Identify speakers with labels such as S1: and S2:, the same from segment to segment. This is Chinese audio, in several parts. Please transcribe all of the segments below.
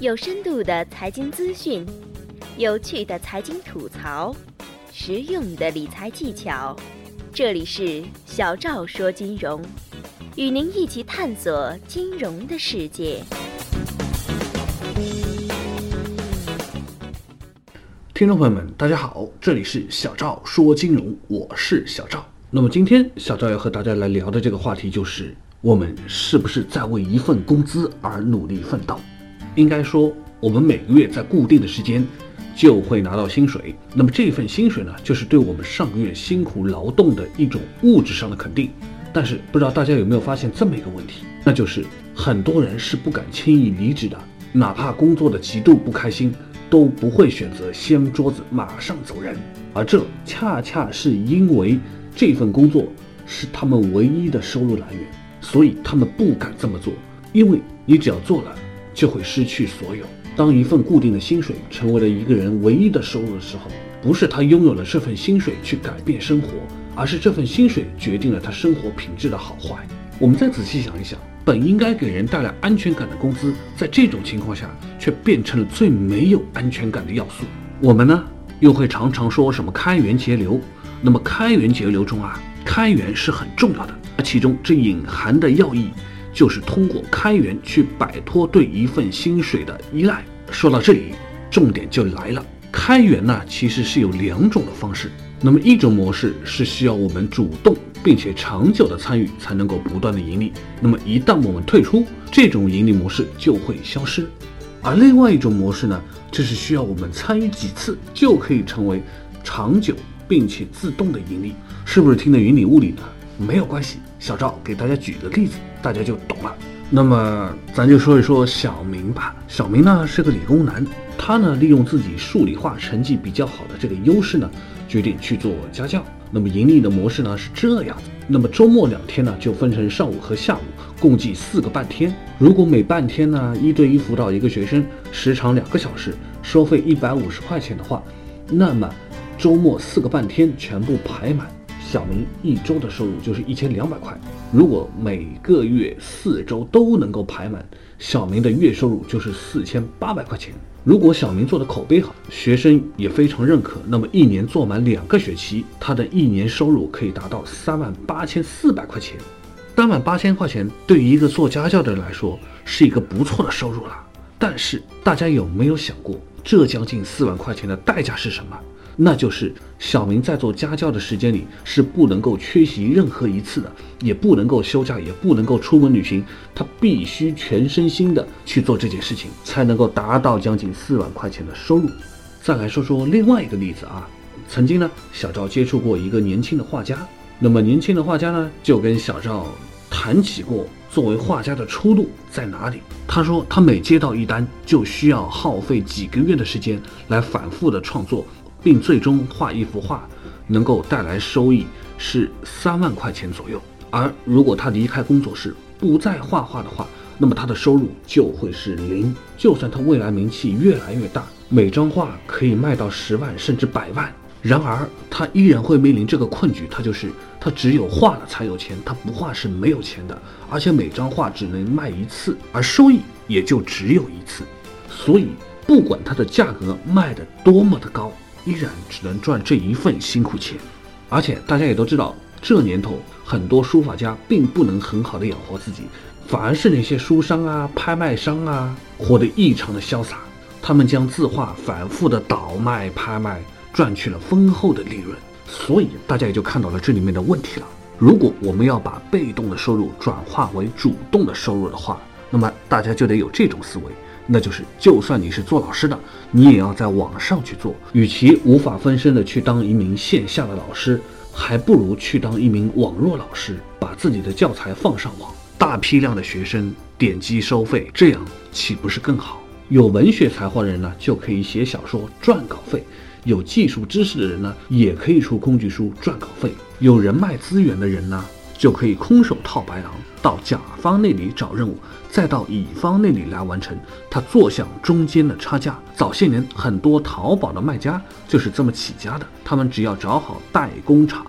S1: 有深度的财经资讯，有趣的财经吐槽，实用的理财技巧。这里是小赵说金融，与您一起探索金融的世界。
S2: 听众朋友们，大家好，这里是小赵说金融，我是小赵。那么今天小赵要和大家来聊的这个话题就是，我们是不是在为一份工资而努力奋斗？应该说，我们每个月在固定的时间就会拿到薪水，那么这份薪水呢，就是对我们上个月辛苦劳动的一种物质上的肯定。但是不知道大家有没有发现这么一个问题，那就是很多人是不敢轻易离职的，哪怕工作的极度不开心，都不会选择掀桌子马上走人，而这恰恰是因为。这份工作是他们唯一的收入来源，所以他们不敢这么做。因为你只要做了，就会失去所有。当一份固定的薪水成为了一个人唯一的收入的时候，不是他拥有了这份薪水去改变生活，而是这份薪水决定了他生活品质的好坏。我们再仔细想一想，本应该给人带来安全感的工资，在这种情况下却变成了最没有安全感的要素。我们呢，又会常常说什么开源节流。那么开源节流中啊，开源是很重要的。那其中这隐含的要义，就是通过开源去摆脱对一份薪水的依赖。说到这里，重点就来了。开源呢，其实是有两种的方式。那么一种模式是需要我们主动并且长久的参与，才能够不断的盈利。那么一旦我们退出，这种盈利模式就会消失。而另外一种模式呢，就是需要我们参与几次，就可以成为长久。并且自动的盈利，是不是听得云里雾里呢？没有关系，小赵给大家举个例子，大家就懂了。那么咱就说一说小明吧。小明呢是个理工男，他呢利用自己数理化成绩比较好的这个优势呢，决定去做家教。那么盈利的模式呢是这样子：那么周末两天呢就分成上午和下午，共计四个半天。如果每半天呢一对一辅导一个学生，时长两个小时，收费一百五十块钱的话，那么。周末四个半天全部排满，小明一周的收入就是一千两百块。如果每个月四周都能够排满，小明的月收入就是四千八百块钱。如果小明做的口碑好，学生也非常认可，那么一年做满两个学期，他的一年收入可以达到三万八千四百块钱。三万八千块钱对于一个做家教的人来说是一个不错的收入了。但是大家有没有想过，这将近四万块钱的代价是什么？那就是小明在做家教的时间里是不能够缺席任何一次的，也不能够休假，也不能够出门旅行，他必须全身心的去做这件事情，才能够达到将近四万块钱的收入。再来说说另外一个例子啊，曾经呢，小赵接触过一个年轻的画家，那么年轻的画家呢，就跟小赵谈起过作为画家的出路在哪里。他说他每接到一单，就需要耗费几个月的时间来反复的创作。并最终画一幅画，能够带来收益是三万块钱左右。而如果他离开工作室，不再画画的话，那么他的收入就会是零。就算他未来名气越来越大，每张画可以卖到十万甚至百万，然而他依然会面临这个困局，他就是他只有画了才有钱，他不画是没有钱的。而且每张画只能卖一次，而收益也就只有一次。所以不管它的价格卖得多么的高。依然只能赚这一份辛苦钱，而且大家也都知道，这年头很多书法家并不能很好的养活自己，反而是那些书商啊、拍卖商啊活得异常的潇洒，他们将字画反复的倒卖、拍卖，赚取了丰厚的利润。所以大家也就看到了这里面的问题了。如果我们要把被动的收入转化为主动的收入的话，那么大家就得有这种思维。那就是，就算你是做老师的，你也要在网上去做。与其无法分身的去当一名线下的老师，还不如去当一名网络老师，把自己的教材放上网，大批量的学生点击收费，这样岂不是更好？有文学才华的人呢，就可以写小说赚稿费；有技术知识的人呢，也可以出工具书赚稿费；有人脉资源的人呢。就可以空手套白狼，到甲方那里找任务，再到乙方那里来完成。他坐享中间的差价。早些年，很多淘宝的卖家就是这么起家的。他们只要找好代工厂、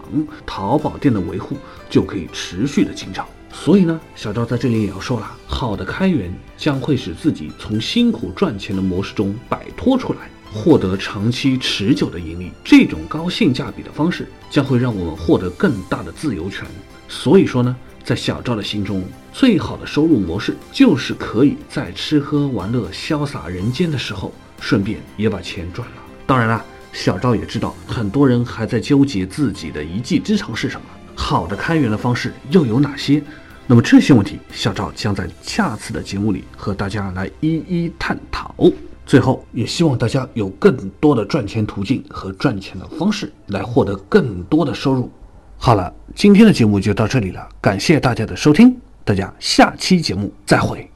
S2: 淘宝店的维护，就可以持续的进账。所以呢，小赵在这里也要说了，好的开源将会使自己从辛苦赚钱的模式中摆脱出来，获得长期持久的盈利。这种高性价比的方式将会让我们获得更大的自由权。所以说呢，在小赵的心中，最好的收入模式就是可以在吃喝玩乐、潇洒人间的时候，顺便也把钱赚了。当然了，小赵也知道很多人还在纠结自己的一技之长是什么，好的开源的方式又有哪些？那么这些问题，小赵将在下次的节目里和大家来一一探讨。最后，也希望大家有更多的赚钱途径和赚钱的方式，来获得更多的收入。好了，今天的节目就到这里了，感谢大家的收听，大家下期节目再会。